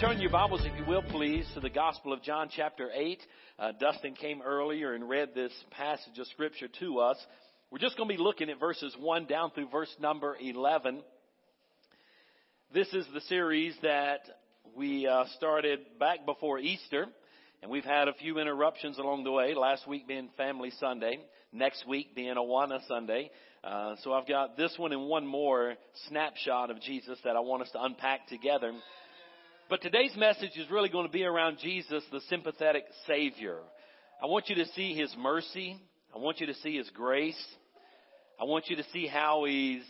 Turn your Bibles, if you will, please, to the Gospel of John, chapter 8. Uh, Dustin came earlier and read this passage of Scripture to us. We're just going to be looking at verses 1 down through verse number 11. This is the series that we uh, started back before Easter, and we've had a few interruptions along the way. Last week being Family Sunday, next week being Awana Sunday. Uh, so I've got this one and one more snapshot of Jesus that I want us to unpack together. But today's message is really going to be around Jesus, the sympathetic Savior. I want you to see His mercy. I want you to see His grace. I want you to see how He's,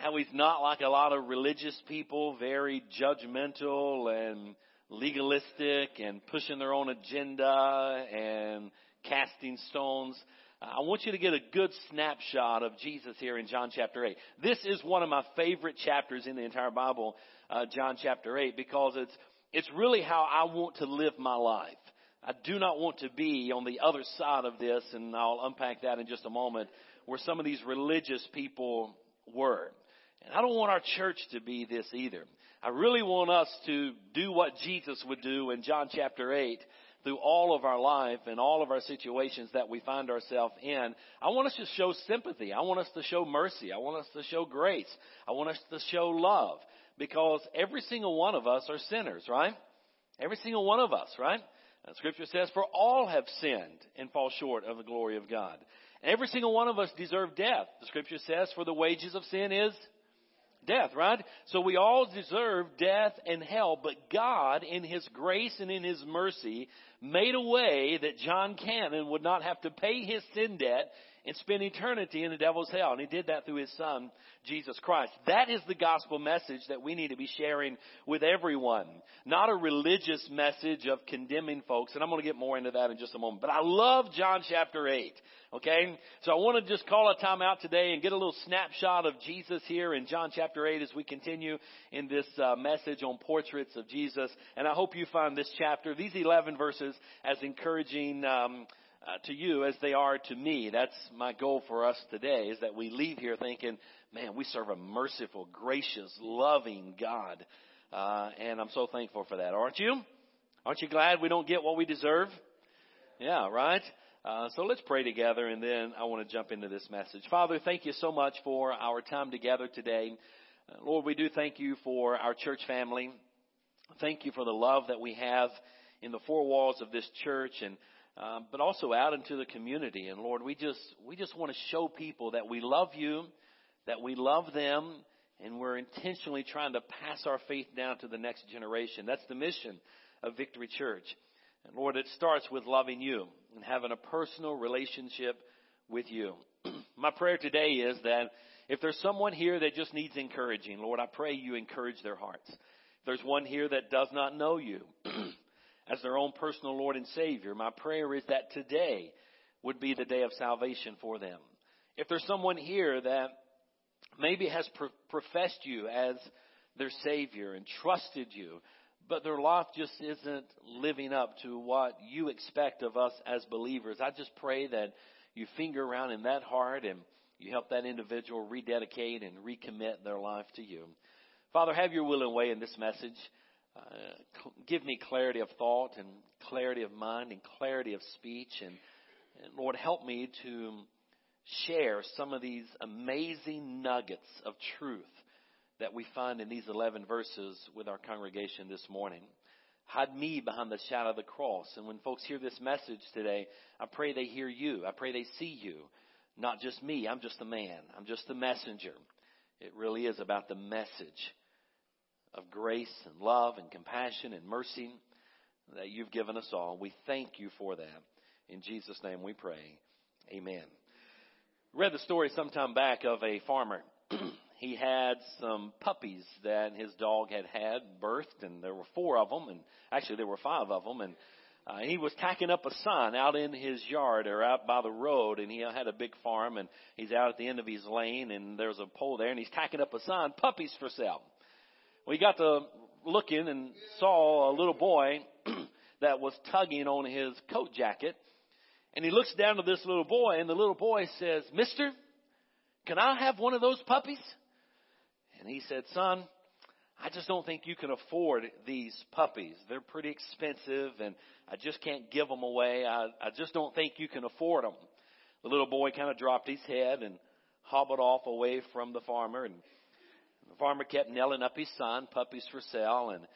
how He's not like a lot of religious people, very judgmental and legalistic and pushing their own agenda and casting stones. I want you to get a good snapshot of Jesus here in John chapter 8. This is one of my favorite chapters in the entire Bible uh, John chapter 8 because it's, it's really how I want to live my life. I do not want to be on the other side of this, and I'll unpack that in just a moment, where some of these religious people were. And I don't want our church to be this either. I really want us to do what Jesus would do in John chapter 8 through all of our life and all of our situations that we find ourselves in. I want us to show sympathy. I want us to show mercy. I want us to show grace. I want us to show love because every single one of us are sinners, right? Every single one of us, right? And scripture says, for all have sinned and fall short of the glory of God. Every single one of us deserve death. The scripture says, for the wages of sin is death, right? So we all deserve death and hell, but God, in His grace and in His mercy, made a way that Jon Cannon would not have to pay his sin debt and spend eternity in the devil's hell. And he did that through his son, Jesus Christ. That is the gospel message that we need to be sharing with everyone. Not a religious message of condemning folks. And I'm going to get more into that in just a moment. But I love John chapter 8. Okay? So I want to just call a time out today and get a little snapshot of Jesus here in John chapter 8 as we continue in this uh, message on portraits of Jesus. And I hope you find this chapter, these 11 verses, as encouraging um, uh, to you as they are to me. That's my goal for us today is that we leave here thinking, man, we serve a merciful, gracious, loving God. Uh, and I'm so thankful for that. Aren't you? Aren't you glad we don't get what we deserve? Yeah, right? Uh, so let's pray together and then I want to jump into this message. Father, thank you so much for our time together today. Uh, Lord, we do thank you for our church family. Thank you for the love that we have in the four walls of this church and um, but also out into the community. And Lord, we just we just want to show people that we love you, that we love them, and we're intentionally trying to pass our faith down to the next generation. That's the mission of Victory Church. And Lord, it starts with loving you and having a personal relationship with you. My prayer today is that if there's someone here that just needs encouraging, Lord, I pray you encourage their hearts. If there's one here that does not know you, as their own personal Lord and Savior, my prayer is that today would be the day of salvation for them. If there's someone here that maybe has pro- professed you as their Savior and trusted you, but their life just isn't living up to what you expect of us as believers, I just pray that you finger around in that heart and you help that individual rededicate and recommit their life to you. Father, have your will and way in this message. Uh, give me clarity of thought and clarity of mind and clarity of speech. And, and Lord, help me to share some of these amazing nuggets of truth that we find in these 11 verses with our congregation this morning. Hide me behind the shadow of the cross. And when folks hear this message today, I pray they hear you. I pray they see you. Not just me. I'm just a man. I'm just a messenger. It really is about the message of grace and love and compassion and mercy that you've given us all. We thank you for that. In Jesus' name we pray. Amen. read the story sometime back of a farmer. he had some puppies that his dog had had birthed, and there were four of them, and actually there were five of them, and uh, he was tacking up a sign out in his yard or out by the road, and he had a big farm, and he's out at the end of his lane, and there's a pole there, and he's tacking up a sign, puppies for sale. He got to looking and saw a little boy that was tugging on his coat jacket, and he looks down to this little boy, and the little boy says, Mister, can I have one of those puppies? And he said, Son, I just don't think you can afford these puppies. They're pretty expensive, and I just can't give them away. I, I just don't think you can afford them. The little boy kind of dropped his head and hobbled off away from the farmer, and the farmer kept nailing up his son, puppies for sale, and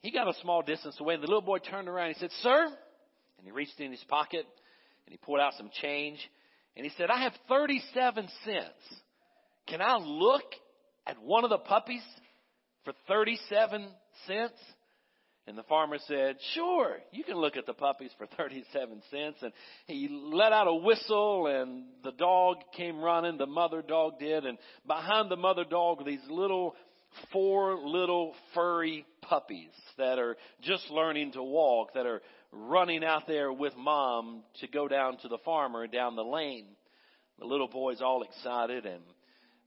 he got a small distance away, and the little boy turned around and he said, Sir, and he reached in his pocket and he pulled out some change and he said, I have 37 cents. Can I look at one of the puppies for 37 cents? And the farmer said, sure, you can look at the puppies for 37 cents. And he let out a whistle and the dog came running, the mother dog did. And behind the mother dog these little, four little furry puppies that are just learning to walk, that are running out there with mom to go down to the farmer down the lane. The little boy's all excited and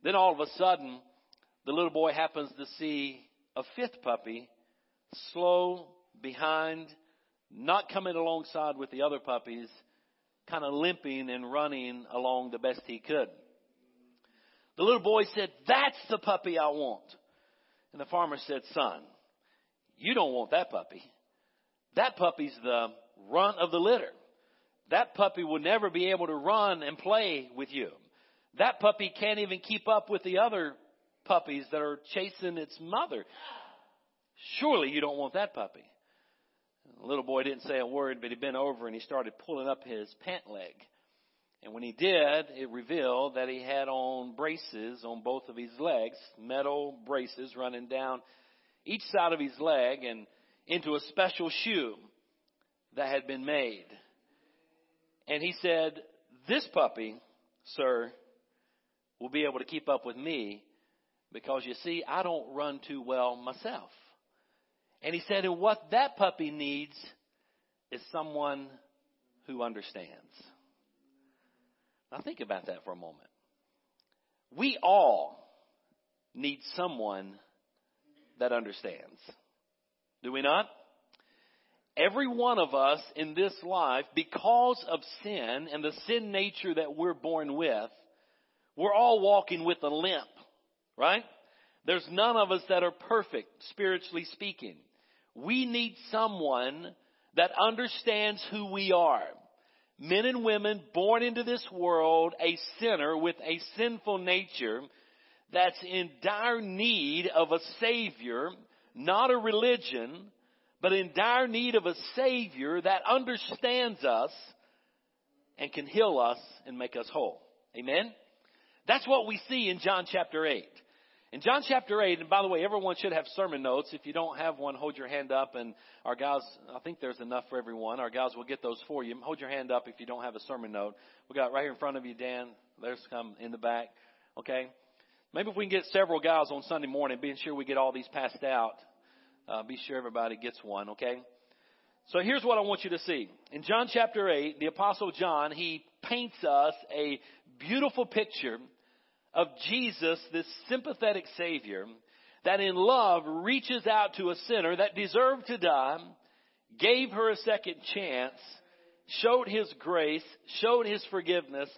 then all of a sudden the little boy happens to see a fifth puppy slow behind, not coming alongside with the other puppies, kind of limping and running along the best he could. The little boy said, that's the puppy I want. And the farmer said, son, you don't want that puppy. That puppy's the runt of the litter. That puppy will never be able to run and play with you. That puppy can't even keep up with the other puppies that are chasing its mother. Surely you don't want that puppy. The little boy didn't say a word, but he bent over and he started pulling up his pant leg. And when he did, it revealed that he had on braces on both of his legs, metal braces running down each side of his leg and into a special shoe that had been made. And he said, This puppy, sir, will be able to keep up with me because you see, I don't run too well myself. And he said, And what that puppy needs is someone who understands. Now think about that for a moment. We all need someone that understands. Do we not? Every one of us in this life, because of sin and the sin nature that we're born with, we're all walking with a limp, right? There's none of us that are perfect, spiritually speaking. We need someone that understands who we are. Men and women born into this world, a sinner with a sinful nature that's in dire need of a Savior not a religion, but in dire need of a Savior that understands us and can heal us and make us whole. Amen? That's what we see in John chapter 8. In John chapter 8, and by the way, everyone should have sermon notes. If you don't have one, hold your hand up and our guys, I think there's enough for everyone. Our guys will get those for you. Hold your hand up if you don't have a sermon note. We got right here in front of you, Dan. There's some in the back. Okay? Maybe if we can get several guys on Sunday morning, being sure we get all these passed out uh, be sure everybody gets one, okay? So here's what I want you to see. In John chapter 8, the apostle John, he paints us a beautiful picture of Jesus, this sympathetic savior, that in love reaches out to a sinner that deserved to die, gave her a second chance, showed his grace, showed his forgiveness,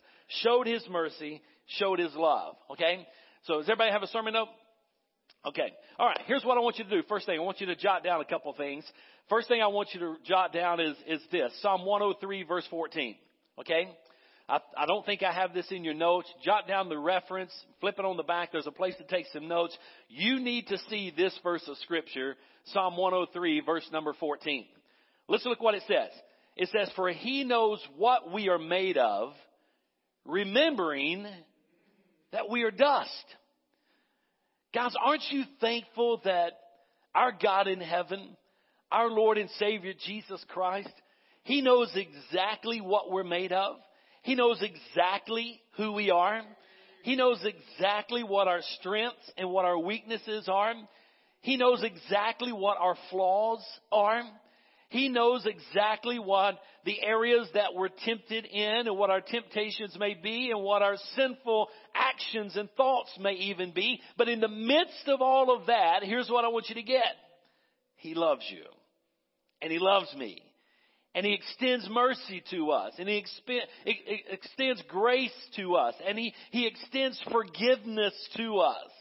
showed his mercy, showed his love. Okay? So does everybody have a sermon note? Okay. All right. Here's what I want you to do. First thing, I want you to jot down a couple things. First thing I want you to jot down is, is this. Psalm 103 verse 14. Okay? I, I don't think I have this in your notes. Jot down the reference. Flip it on the back. There's a place to take some notes. You need to see this verse of scripture. Psalm 103 verse number 14. Let's look what it says. It says, for he knows what we are made of, remembering that we are dust. Guys, aren't you thankful that our God in heaven, our Lord and Savior Jesus Christ, He knows exactly what we're made of. He knows exactly who we are. He knows exactly what our strengths and what our weaknesses are. He knows exactly what our flaws are. He knows exactly what the areas that we're tempted in and what our temptations may be and what our sinful actions and thoughts may even be. But in the midst of all of that, here's what I want you to get. He loves you. And He loves me. And He extends mercy to us. And He extends grace to us. And he, he extends forgiveness to us.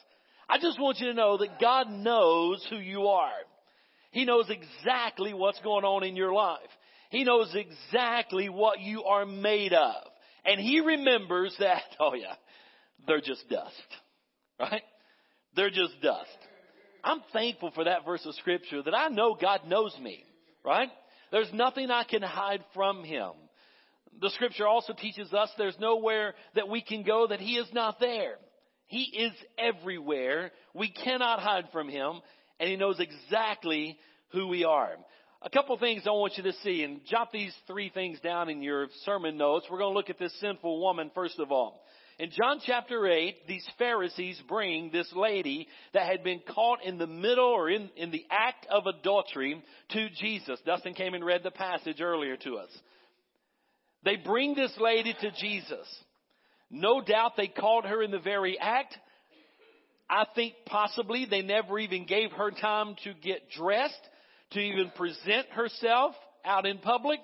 I just want you to know that God knows who you are. He knows exactly what's going on in your life. He knows exactly what you are made of. And He remembers that, oh yeah, they're just dust. Right? They're just dust. I'm thankful for that verse of scripture that I know God knows me. Right? There's nothing I can hide from Him. The scripture also teaches us there's nowhere that we can go that He is not there. He is everywhere. We cannot hide from Him and He knows exactly who we are. A couple things I want you to see and jot these three things down in your sermon notes. We're going to look at this sinful woman first of all. In John chapter 8, these Pharisees bring this lady that had been caught in the middle or in, in the act of adultery to Jesus. Dustin came and read the passage earlier to us. They bring this lady to Jesus. No doubt they caught her in the very act. I think possibly they never even gave her time to get dressed, to even present herself out in public.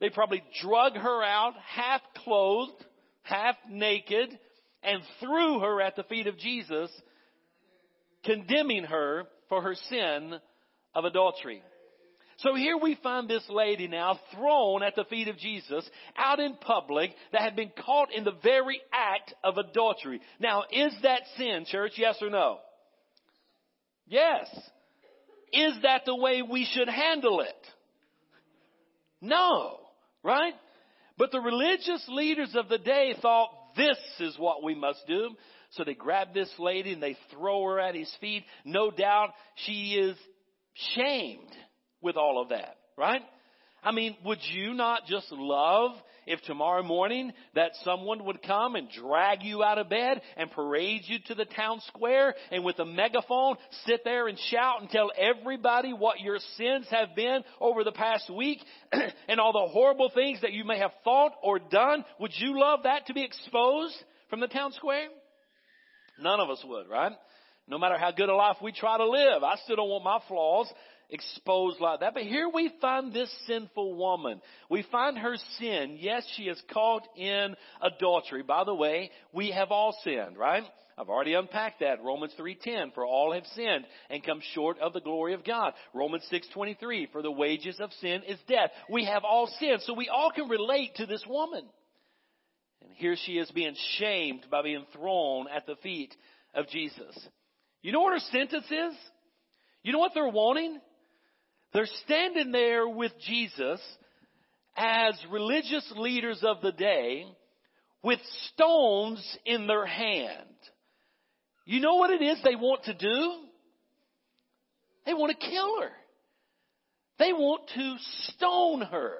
They probably drug her out half clothed, half naked, and threw her at the feet of Jesus, condemning her for her sin of adultery. So here we find this lady now thrown at the feet of Jesus out in public that had been caught in the very act of adultery. Now, is that sin, church? Yes or no? Yes. Is that the way we should handle it? No. Right? But the religious leaders of the day thought this is what we must do. So they grab this lady and they throw her at his feet. No doubt she is shamed with all of that, right? I mean, would you not just love if tomorrow morning that someone would come and drag you out of bed and parade you to the town square and with a megaphone sit there and shout and tell everybody what your sins have been over the past week and all the horrible things that you may have thought or done? Would you love that to be exposed from the town square? None of us would, right? No matter how good a life we try to live, I still don't want my flaws exposed like that. But here we find this sinful woman. We find her sin. Yes, she is caught in adultery. By the way, we have all sinned, right? I've already unpacked that. Romans 3:10 for all have sinned and come short of the glory of God. Romans 6:23 for the wages of sin is death. We have all sinned, so we all can relate to this woman. And here she is being shamed by being thrown at the feet of Jesus. You know what her sentence is? You know what they're wanting? They're standing there with Jesus as religious leaders of the day with stones in their hand. You know what it is they want to do? They want to kill her. They want to stone her.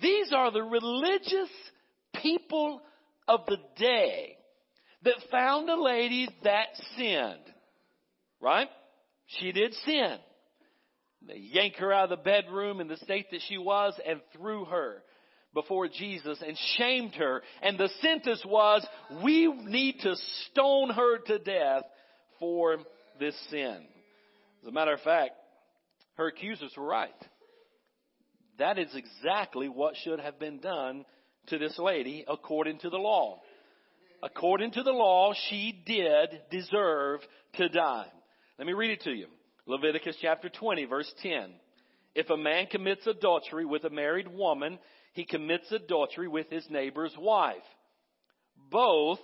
These are the religious people of the day that found a lady that sinned. Right? She did sin. They yanked her out of the bedroom in the state that she was and threw her before Jesus and shamed her. And the sentence was, we need to stone her to death for this sin. As a matter of fact, her accusers were right. That is exactly what should have been done to this lady according to the law. According to the law, she did deserve to die. Let me read it to you. Leviticus chapter 20 verse 10. If a man commits adultery with a married woman, he commits adultery with his neighbor's wife. Both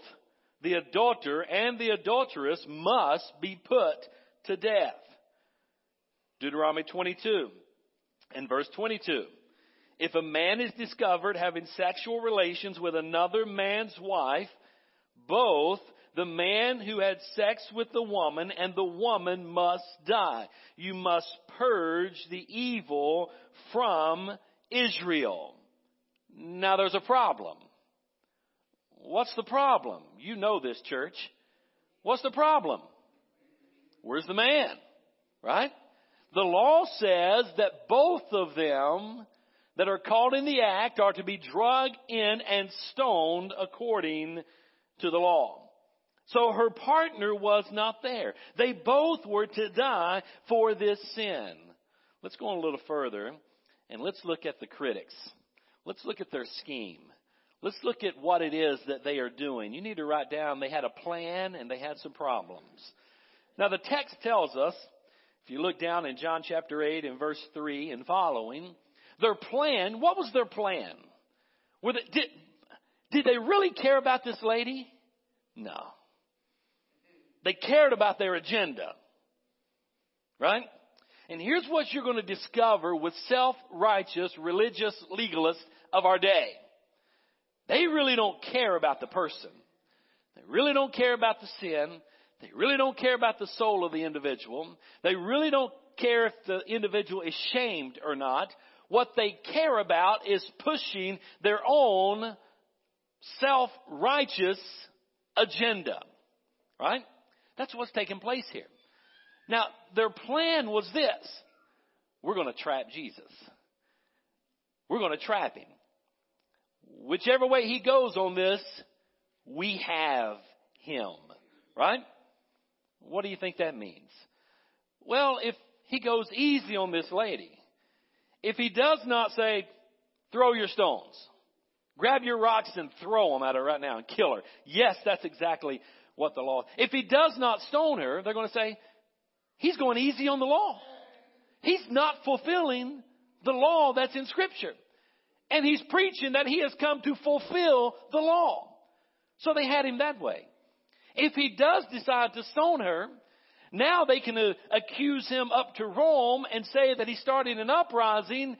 the adulterer and the adulteress must be put to death. Deuteronomy 22 and verse 22. If a man is discovered having sexual relations with another man's wife, both the man who had sex with the woman and the woman must die. You must purge the evil from Israel. Now there's a problem. What's the problem? You know this church. What's the problem? Where's the man? Right? The law says that both of them that are caught in the act are to be dragged in and stoned according to the law. So her partner was not there. They both were to die for this sin. Let's go on a little further and let's look at the critics. Let's look at their scheme. Let's look at what it is that they are doing. You need to write down they had a plan and they had some problems. Now the text tells us, if you look down in John chapter 8 and verse 3 and following, their plan, what was their plan? They, did, did they really care about this lady? No. They cared about their agenda. Right? And here's what you're going to discover with self-righteous religious legalists of our day. They really don't care about the person. They really don't care about the sin. They really don't care about the soul of the individual. They really don't care if the individual is shamed or not. What they care about is pushing their own self-righteous agenda. Right? That's what's taking place here. Now, their plan was this. We're going to trap Jesus. We're going to trap him. Whichever way he goes on this, we have him. Right? What do you think that means? Well, if he goes easy on this lady, if he does not say, throw your stones, grab your rocks and throw them at her right now and kill her. Yes, that's exactly what the law. If he does not stone her, they're going to say, he's going easy on the law. He's not fulfilling the law that's in scripture. And he's preaching that he has come to fulfill the law. So they had him that way. If he does decide to stone her, now they can uh, accuse him up to Rome and say that he started an uprising.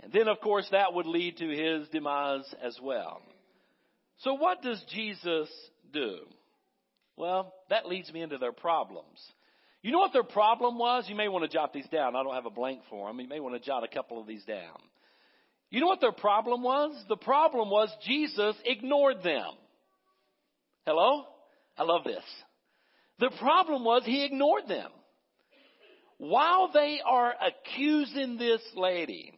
And then, of course, that would lead to his demise as well. So what does Jesus do? Well, that leads me into their problems. You know what their problem was? You may want to jot these down. I don't have a blank for them. You may want to jot a couple of these down. You know what their problem was? The problem was Jesus ignored them. Hello? I love this. The problem was he ignored them. While they are accusing this lady,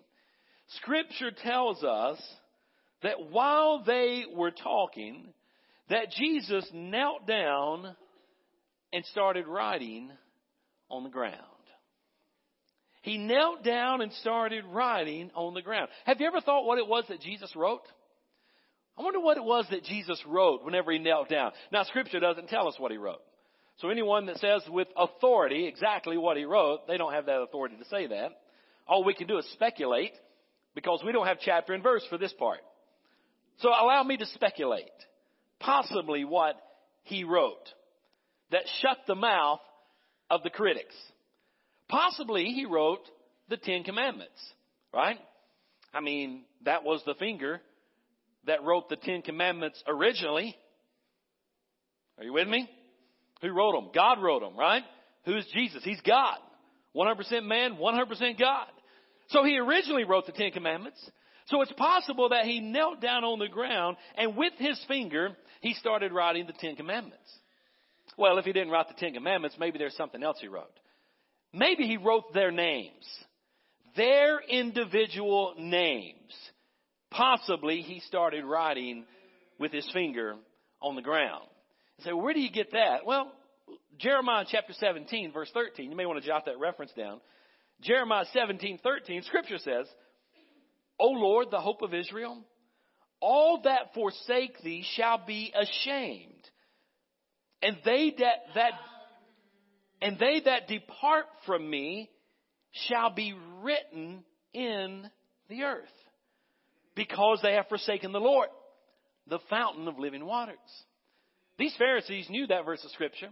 scripture tells us that while they were talking, that Jesus knelt down and started writing on the ground. He knelt down and started writing on the ground. Have you ever thought what it was that Jesus wrote? I wonder what it was that Jesus wrote whenever he knelt down. Now scripture doesn't tell us what he wrote. So anyone that says with authority exactly what he wrote, they don't have that authority to say that. All we can do is speculate because we don't have chapter and verse for this part. So allow me to speculate possibly what he wrote that shut the mouth of the critics. Possibly he wrote the Ten Commandments, right? I mean, that was the finger that wrote the Ten Commandments originally. Are you with me? Who wrote them? God wrote them, right? Who's Jesus? He's God. 100% man, 100% God. So he originally wrote the Ten Commandments. So it's possible that he knelt down on the ground and with his finger, he started writing the Ten Commandments. Well, if he didn't write the Ten Commandments, maybe there's something else he wrote. Maybe he wrote their names. Their individual names. Possibly he started writing with his finger on the ground. You say, where do you get that? Well, Jeremiah chapter 17, verse 13. You may want to jot that reference down. Jeremiah 17, 13, scripture says, O Lord, the hope of Israel, all that forsake thee shall be ashamed. And they that, that, and they that depart from me shall be written in the earth because they have forsaken the Lord, the fountain of living waters. These Pharisees knew that verse of scripture.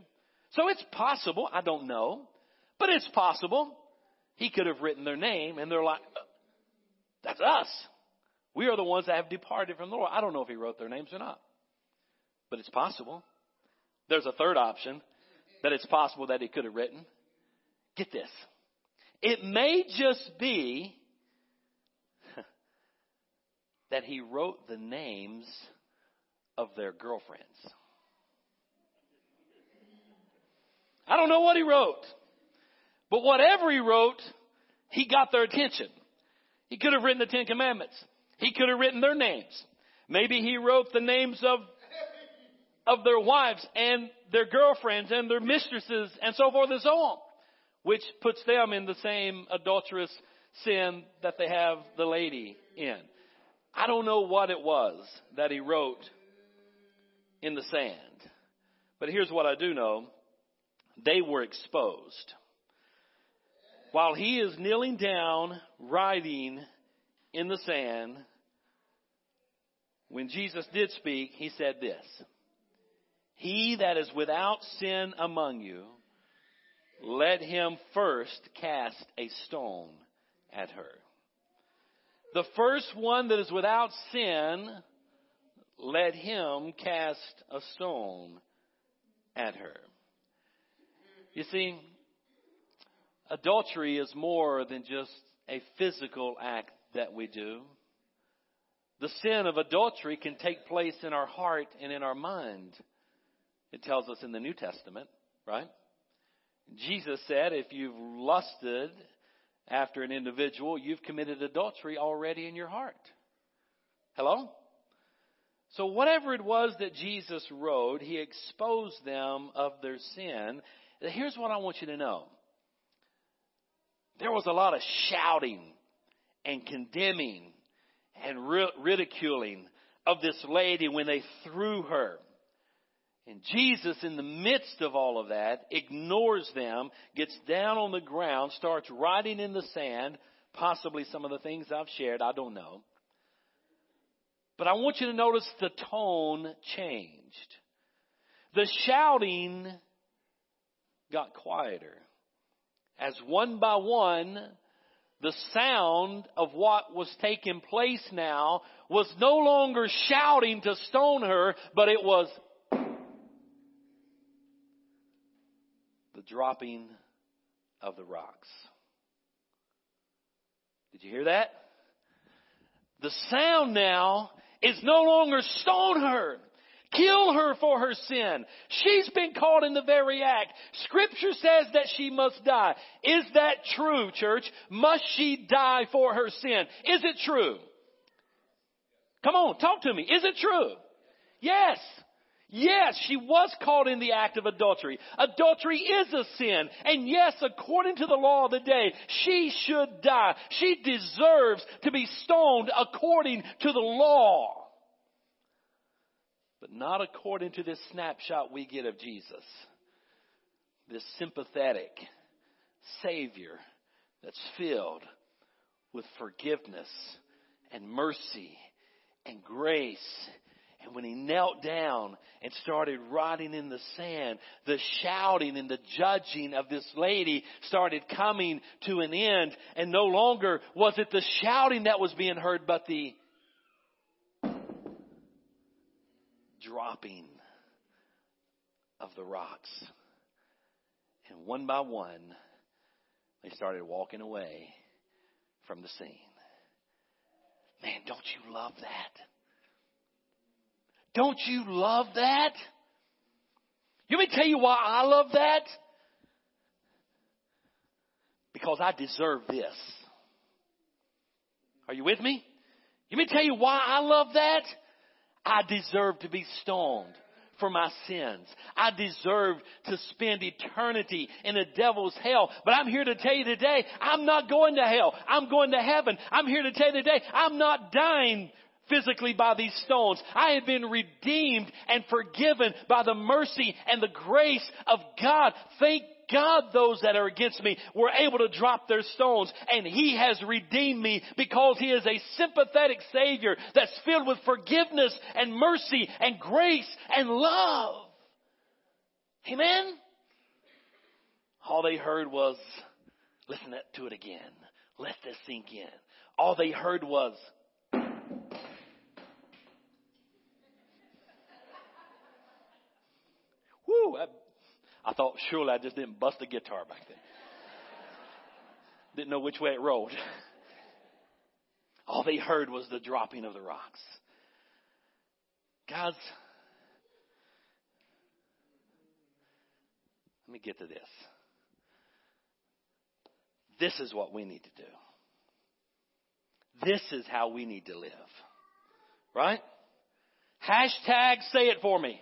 So it's possible, I don't know, but it's possible he could have written their name and they're like, that's us. We are the ones that have departed from the Lord. I don't know if he wrote their names or not, but it's possible. There's a third option that it's possible that he could have written. Get this. It may just be that he wrote the names of their girlfriends. I don't know what he wrote, but whatever he wrote, he got their attention. He could have written the Ten Commandments. He could have written their names. Maybe he wrote the names of, of their wives and their girlfriends and their mistresses and so forth and so on, which puts them in the same adulterous sin that they have the lady in. I don't know what it was that he wrote in the sand. But here's what I do know. They were exposed. While he is kneeling down, writing in the sand, when Jesus did speak, he said this He that is without sin among you, let him first cast a stone at her. The first one that is without sin, let him cast a stone at her. You see, adultery is more than just a physical act that we do. The sin of adultery can take place in our heart and in our mind. It tells us in the New Testament, right? Jesus said, if you've lusted after an individual, you've committed adultery already in your heart. Hello? So whatever it was that Jesus wrote, he exposed them of their sin. Here's what I want you to know. There was a lot of shouting and condemning and ridiculing of this lady when they threw her. And Jesus, in the midst of all of that, ignores them, gets down on the ground, starts writing in the sand, possibly some of the things I've shared, I don't know. But I want you to notice the tone changed. The shouting got quieter. As one by one, the sound of what was taking place now was no longer shouting to stone her, but it was the dropping of the rocks. Did you hear that? The sound now is no longer stone her. Kill her for her sin. She's been caught in the very act. Scripture says that she must die. Is that true, church? Must she die for her sin? Is it true? Come on, talk to me. Is it true? Yes. Yes, she was caught in the act of adultery. Adultery is a sin. And yes, according to the law of the day, she should die. She deserves to be stoned according to the law. But not according to this snapshot we get of Jesus. This sympathetic Savior that's filled with forgiveness and mercy and grace and when he knelt down and started writing in the sand, the shouting and the judging of this lady started coming to an end. And no longer was it the shouting that was being heard, but the dropping of the rocks. And one by one, they started walking away from the scene. Man, don't you love that? Don't you love that? You me tell you why I love that? Because I deserve this. Are you with me? Let me tell you why I love that? I deserve to be stoned for my sins. I deserve to spend eternity in the devil's hell. But I'm here to tell you today, I'm not going to hell. I'm going to heaven. I'm here to tell you today, I'm not dying physically by these stones. I have been redeemed and forgiven by the mercy and the grace of God. Thank God those that are against me were able to drop their stones and He has redeemed me because He is a sympathetic Savior that's filled with forgiveness and mercy and grace and love. Amen? All they heard was, listen to it again. Let this sink in. All they heard was, I, I thought surely I just didn't bust a guitar back then. Didn't know which way it rolled. all they heard was the dropping of the rocks. Guys, let me get to this. This is what we need to do. This is how we need to live. Right? Hashtag say it for me.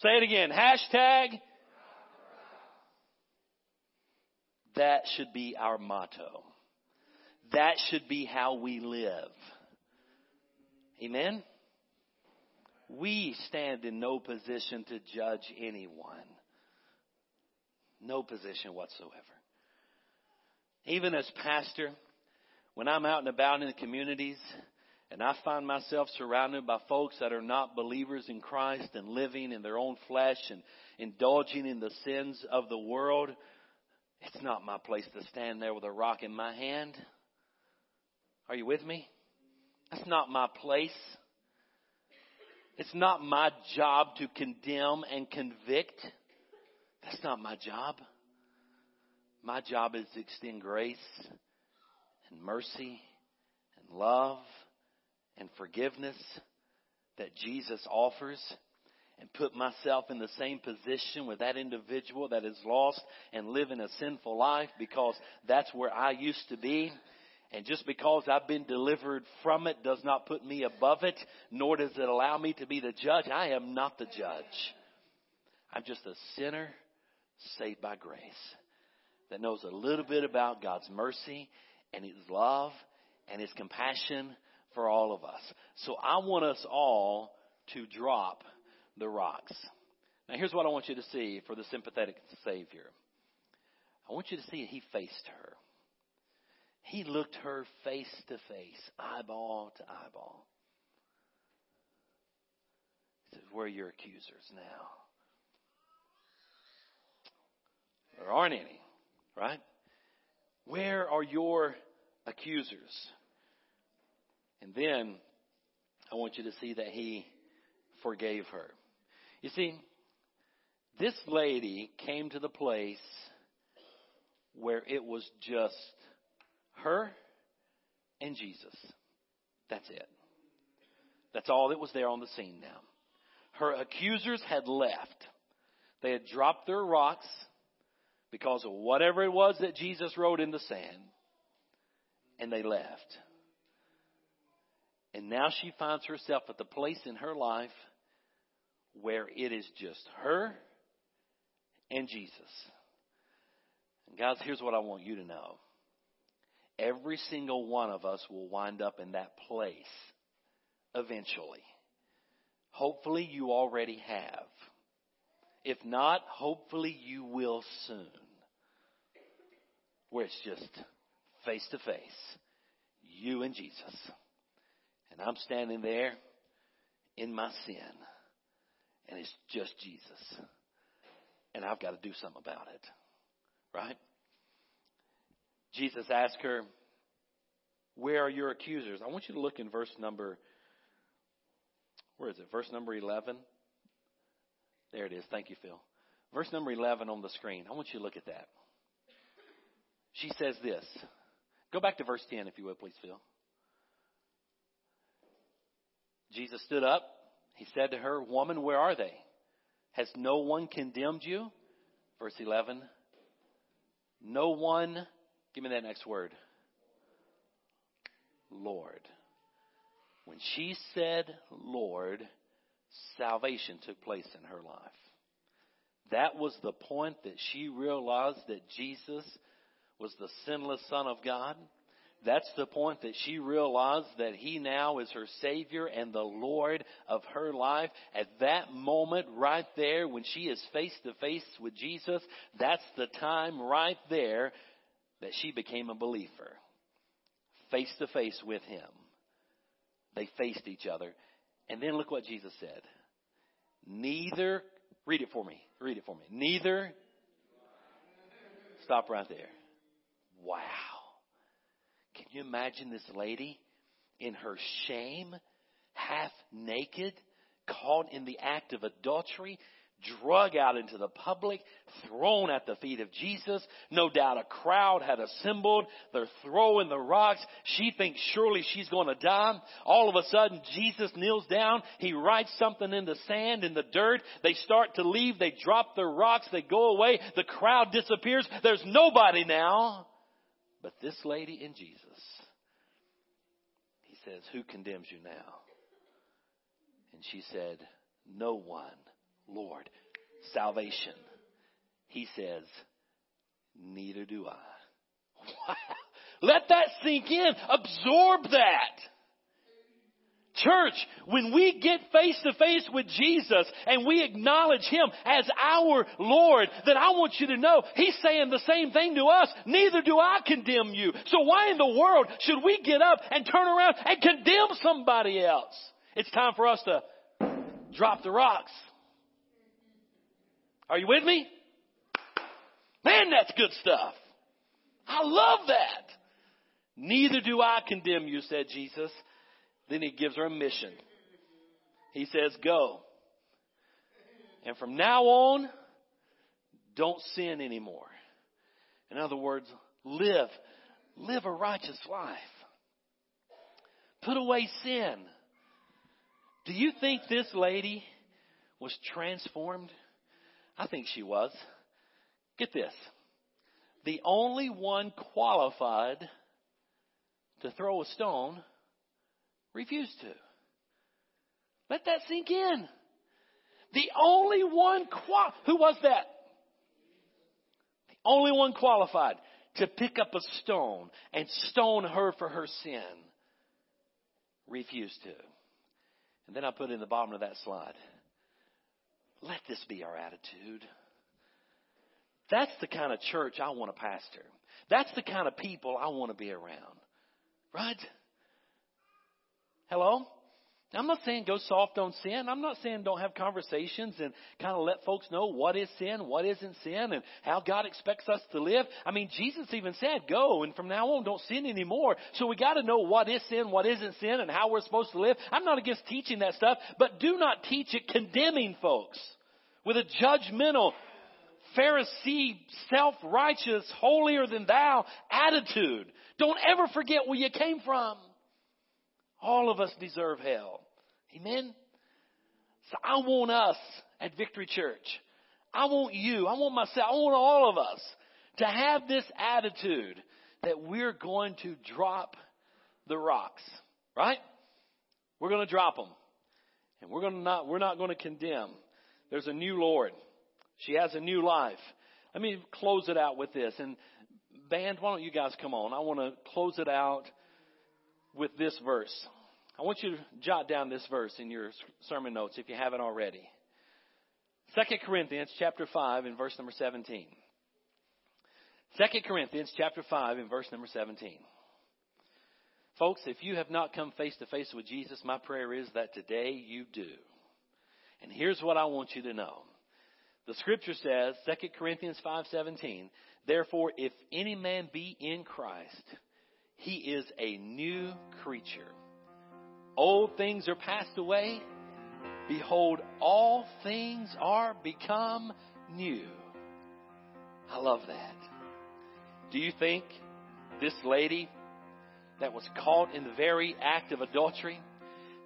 Say it again. Hashtag. That should be our motto. That should be how we live. Amen? We stand in no position to judge anyone. No position whatsoever. Even as pastor, when I'm out and about in the communities and I find myself surrounded by folks that are not believers in Christ and living in their own flesh and indulging in the sins of the world, it's not my place to stand there with a rock in my hand. Are you with me? That's not my place. It's not my job to condemn and convict. That's not my job. My job is to extend grace and mercy and love and forgiveness that Jesus offers and put myself in the same position with that individual that is lost and living a sinful life because that's where I used to be. And just because I've been delivered from it does not put me above it, nor does it allow me to be the judge. I am not the judge. I'm just a sinner saved by grace that knows a little bit about God's mercy and His love and His compassion for all of us. So I want us all to drop the rocks. Now here's what I want you to see for the sympathetic Savior. I want you to see He faced her. He looked her face to face, eyeball to eyeball. He says, Where are your accusers now? There aren't any, right? Where are your accusers? And then I want you to see that he forgave her. You see, this lady came to the place where it was just her and Jesus. That's it. That's all that was there on the scene now. Her accusers had left. They had dropped their rocks because of whatever it was that Jesus wrote in the sand, and they left. And now she finds herself at the place in her life where it is just her and Jesus. And guys, here's what I want you to know. Every single one of us will wind up in that place eventually. Hopefully you already have. If not, hopefully you will soon. Where it's just face to face, you and Jesus. And I'm standing there in my sin, and it's just Jesus. And I've got to do something about it. Right? Jesus asked her, Where are your accusers? I want you to look in verse number, where is it? Verse number 11. There it is. Thank you, Phil. Verse number 11 on the screen. I want you to look at that. She says this. Go back to verse 10, if you would, please, Phil. Jesus stood up. He said to her, Woman, where are they? Has no one condemned you? Verse 11. No one, give me that next word. Lord. When she said Lord, salvation took place in her life. That was the point that she realized that Jesus was the sinless Son of God. That's the point that she realized that He now is her Savior and the Lord of her life. At that moment, right there, when she is face to face with Jesus, that's the time right there that she became a believer. Face to face with Him. They faced each other. And then look what Jesus said. Neither, read it for me, read it for me. Neither, stop right there. Wow. Can you imagine this lady in her shame, half naked, caught in the act of adultery, drug out into the public, thrown at the feet of Jesus. No doubt a crowd had assembled. They're throwing the rocks. She thinks surely she's going to die. All of a sudden, Jesus kneels down. He writes something in the sand, in the dirt. They start to leave. They drop their rocks. They go away. The crowd disappears. There's nobody now but this lady in Jesus. He says, Who condemns you now? And she said, No one, Lord. Salvation. He says, Neither do I. Wow. Let that sink in. Absorb that. Church, when we get face to face with Jesus and we acknowledge Him as our Lord, then I want you to know He's saying the same thing to us. Neither do I condemn you. So why in the world should we get up and turn around and condemn somebody else? It's time for us to drop the rocks. Are you with me? Man, that's good stuff. I love that. Neither do I condemn you, said Jesus. Then he gives her a mission. He says, Go. And from now on, don't sin anymore. In other words, live. Live a righteous life. Put away sin. Do you think this lady was transformed? I think she was. Get this. The only one qualified to throw a stone refused to. Let that sink in. The only one, qual- who was that? The only one qualified to pick up a stone and stone her for her sin refused to. And then I put in the bottom of that slide. Let this be our attitude. That's the kind of church I want to pastor. That's the kind of people I want to be around. Right? Hello? I'm not saying go soft on sin. I'm not saying don't have conversations and kind of let folks know what is sin, what isn't sin, and how God expects us to live. I mean, Jesus even said, go, and from now on, don't sin anymore. So we got to know what is sin, what isn't sin, and how we're supposed to live. I'm not against teaching that stuff, but do not teach it condemning folks with a judgmental, Pharisee, self-righteous, holier than thou attitude. Don't ever forget where you came from. All of us deserve hell. Amen? So I want us at Victory Church. I want you, I want myself, I want all of us to have this attitude that we're going to drop the rocks, right? We're going to drop them. And we're going to not, we're not going to condemn. There's a new Lord. She has a new life. Let me close it out with this. And band, why don't you guys come on? I want to close it out with this verse. I want you to jot down this verse in your sermon notes if you haven't already. 2 Corinthians chapter 5 and verse number 17. 2 Corinthians chapter 5 and verse number 17. Folks, if you have not come face to face with Jesus, my prayer is that today you do. And here's what I want you to know. The scripture says, 2 Corinthians 5:17, therefore if any man be in Christ, he is a new creature. Old things are passed away. Behold, all things are become new. I love that. Do you think this lady that was caught in the very act of adultery,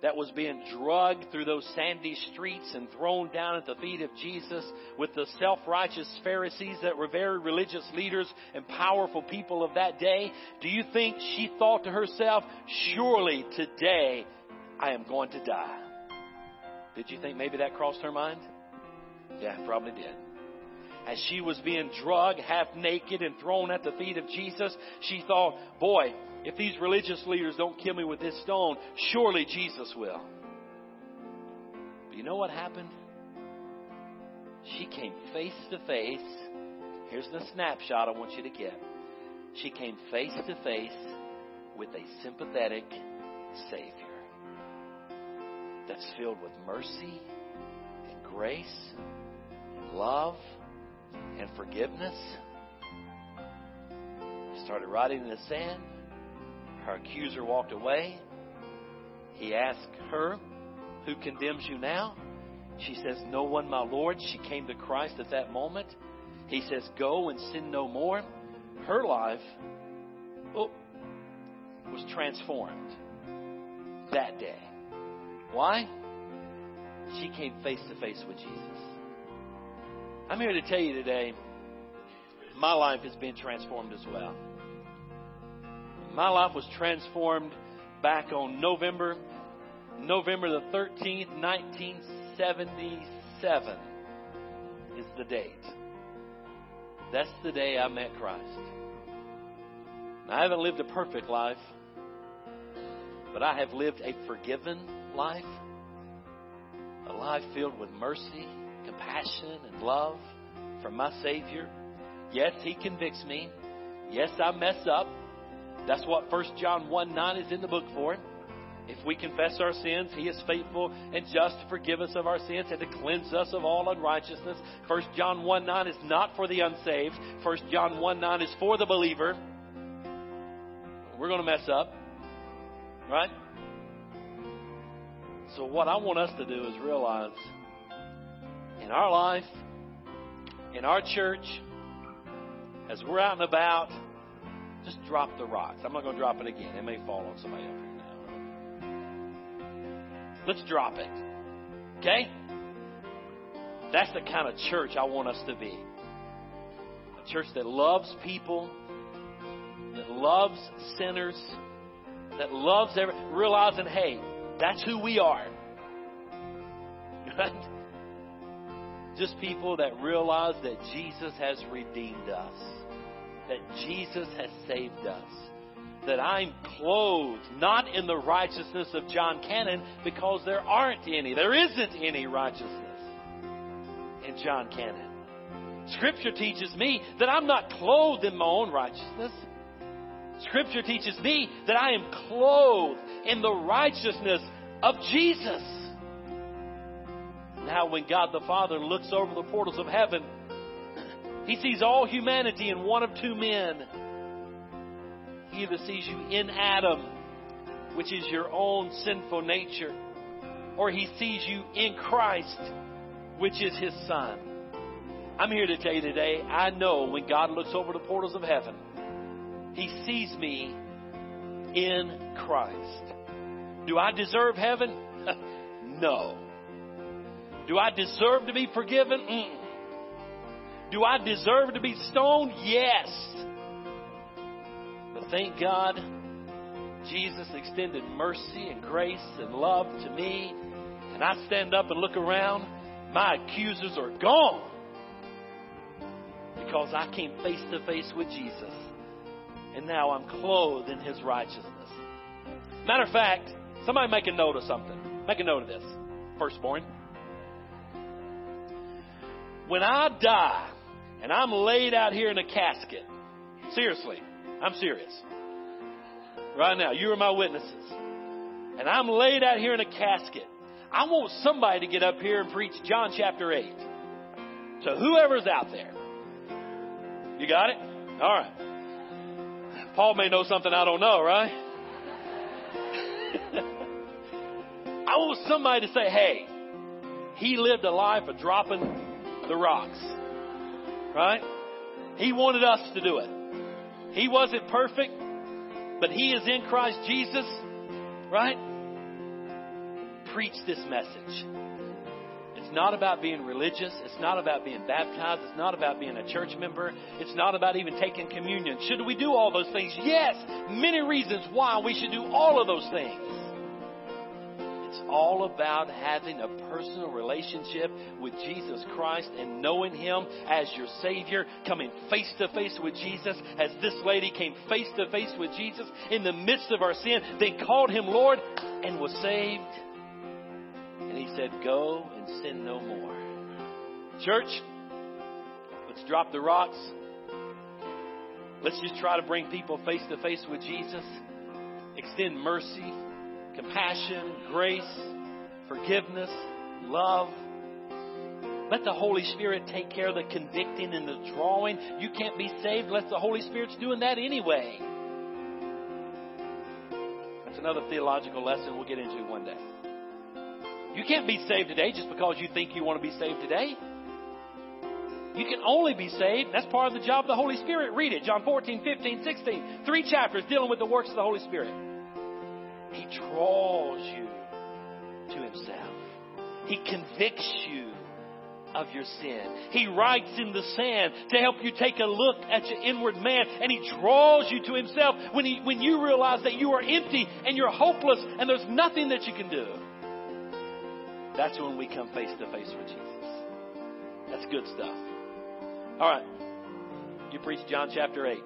that was being drugged through those sandy streets and thrown down at the feet of Jesus with the self righteous Pharisees that were very religious leaders and powerful people of that day, do you think she thought to herself, surely today I am going to die? Did you think maybe that crossed her mind? Yeah, probably did. As she was being drugged half naked and thrown at the feet of Jesus, she thought, boy, if these religious leaders don't kill me with this stone, surely Jesus will. But you know what happened? She came face to face. Here's the snapshot I want you to get. She came face to face with a sympathetic Savior that's filled with mercy and grace and love and forgiveness. Started writing in the sand. Her accuser walked away. He asked her, Who condemns you now? She says, No one, my Lord. She came to Christ at that moment. He says, Go and sin no more. Her life oh, was transformed that day. Why? She came face to face with Jesus. I'm here to tell you today, my life has been transformed as well. My life was transformed back on November, November the 13th, 1977 is the date. That's the day I met Christ. I haven't lived a perfect life, but I have lived a forgiven life, a life filled with mercy, compassion, and love from my Savior. Yes, He convicts me. Yes, I mess up. That's what 1 John 1 9 is in the book for. If we confess our sins, He is faithful and just to forgive us of our sins and to cleanse us of all unrighteousness. 1 John 1 9 is not for the unsaved. 1 John 1 9 is for the believer. We're going to mess up. Right? So, what I want us to do is realize in our life, in our church, as we're out and about, just drop the rocks. I'm not going to drop it again. It may fall on somebody up here now. Let's drop it. Okay? That's the kind of church I want us to be. A church that loves people, that loves sinners, that loves every, realizing, hey, that's who we are. Just people that realize that Jesus has redeemed us, that Jesus has saved us, that I'm clothed not in the righteousness of Jon Cannon because there aren't any. There isn't any righteousness in Jon Cannon. Scripture teaches me that I'm not clothed in my own righteousness. Scripture teaches me that I am clothed in the righteousness of Jesus. Now, when God the Father looks over the portals of heaven, He sees all humanity in one of two men. He either sees you in Adam, which is your own sinful nature, or He sees you in Christ, which is His Son. I'm here to tell you today, I know when God looks over the portals of heaven, he sees me in Christ. Do I deserve heaven? no. Do I deserve to be forgiven? Mm. Do I deserve to be stoned? Yes. But thank God, Jesus extended mercy and grace and love to me. And I stand up and look around, my accusers are gone because I came face to face with Jesus and now I'm clothed in his righteousness. Matter of fact, somebody make a note of something. Make a note of this. Firstborn. When I die and I'm laid out here in a casket, seriously, I'm serious. Right now, you are my witnesses. And I'm laid out here in a casket. I want somebody to get up here and preach John chapter 8. So whoever's out there. You got it? All right. Paul may know something I don't know, right? I want somebody to say, hey, he lived a life of dropping the rocks. Right? He wanted us to do it. He wasn't perfect, but he is in Christ Jesus. Right? Preach this message It's not about being religious. It's not about being baptized. It's not about being a church member. It's not about even taking communion. Should we do all those things? Yes. Many reasons why we should do all of those things. All about having a personal relationship with Jesus Christ and knowing Him as your Savior, coming face to face with Jesus, as this lady came face to face with Jesus in the midst of our sin, then called Him Lord and was saved. And He said, Go and sin no more. Church, let's drop the rocks. Let's just try to bring people face to face with Jesus. Extend mercy, compassion, grace, forgiveness, love. Let the Holy Spirit take care of the convicting and the drawing. You can't be saved unless the Holy Spirit's doing that anyway. That's another theological lesson we'll get into one day. You can't be saved today just because you think you want to be saved today. You can only be saved. That's part of the job of the Holy Spirit. Read it. John 14, 15, 16. Three chapters dealing with the works of the Holy Spirit. He draws you to Himself. He convicts you of your sin. He writes in the sand to help you take a look at your inward man and he draws you to himself when he, when you realize that you are empty and you're hopeless and there's nothing that you can do. That's when we come face to face with Jesus. That's good stuff. All right. You preach John chapter 8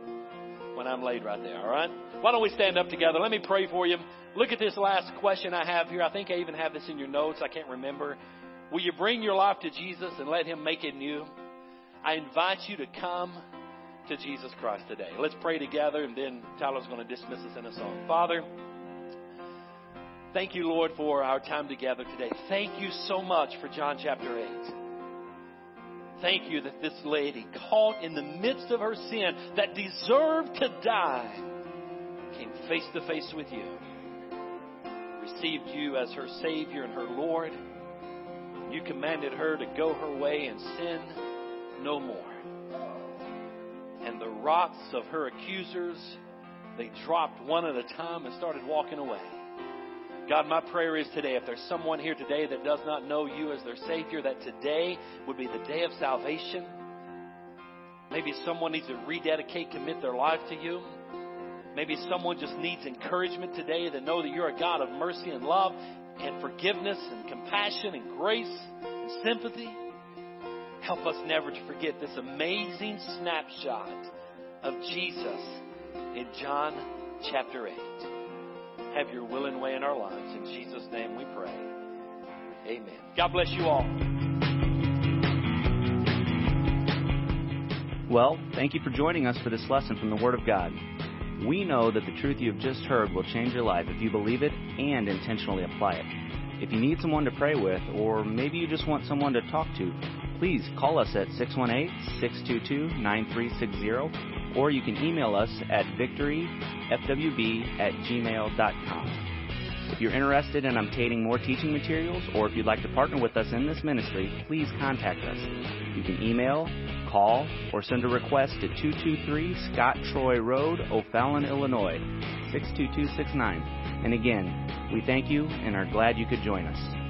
when I'm laid right there, all right? Why don't we stand up together? Let me pray for you. Look at this last question I have here. I think I even have this in your notes. I can't remember. Will you bring your life to Jesus and let Him make it new? I invite you to come to Jesus Christ today. Let's pray together, and then Tyler's going to dismiss us in a song. Father, thank you, Lord, for our time together today. Thank you so much for John chapter 8. Thank you that this lady, caught in the midst of her sin, that deserved to die, came face to face with you, received you as her Savior and her Lord. You commanded her to go her way and sin no more. And the rocks of her accusers, they dropped one at a time and started walking away. God, my prayer is today, if there's someone here today that does not know you as their Savior, that today would be the day of salvation. Maybe someone needs to rededicate, commit their life to you. Maybe someone just needs encouragement today to know that you're a God of mercy and love and forgiveness and compassion and grace and sympathy. Help us never to forget this amazing snapshot of Jesus in John chapter 8. Have your will and way in our lives. In Jesus' name we pray. Amen. God bless you all. Well, thank you for joining us for this lesson from the Word of God. We know that the truth you have just heard will change your life if you believe it and intentionally apply it. If you need someone to pray with, or maybe you just want someone to talk to, please call us at 618 622 9360, or you can email us at victoryfwb at gmail.com. If you're interested in obtaining more teaching materials, or if you'd like to partner with us in this ministry, please contact us. You can email, call, or send a request to 223 Scott Troy Road, O'Fallon, Illinois, 62269. And again, we thank you and are glad you could join us.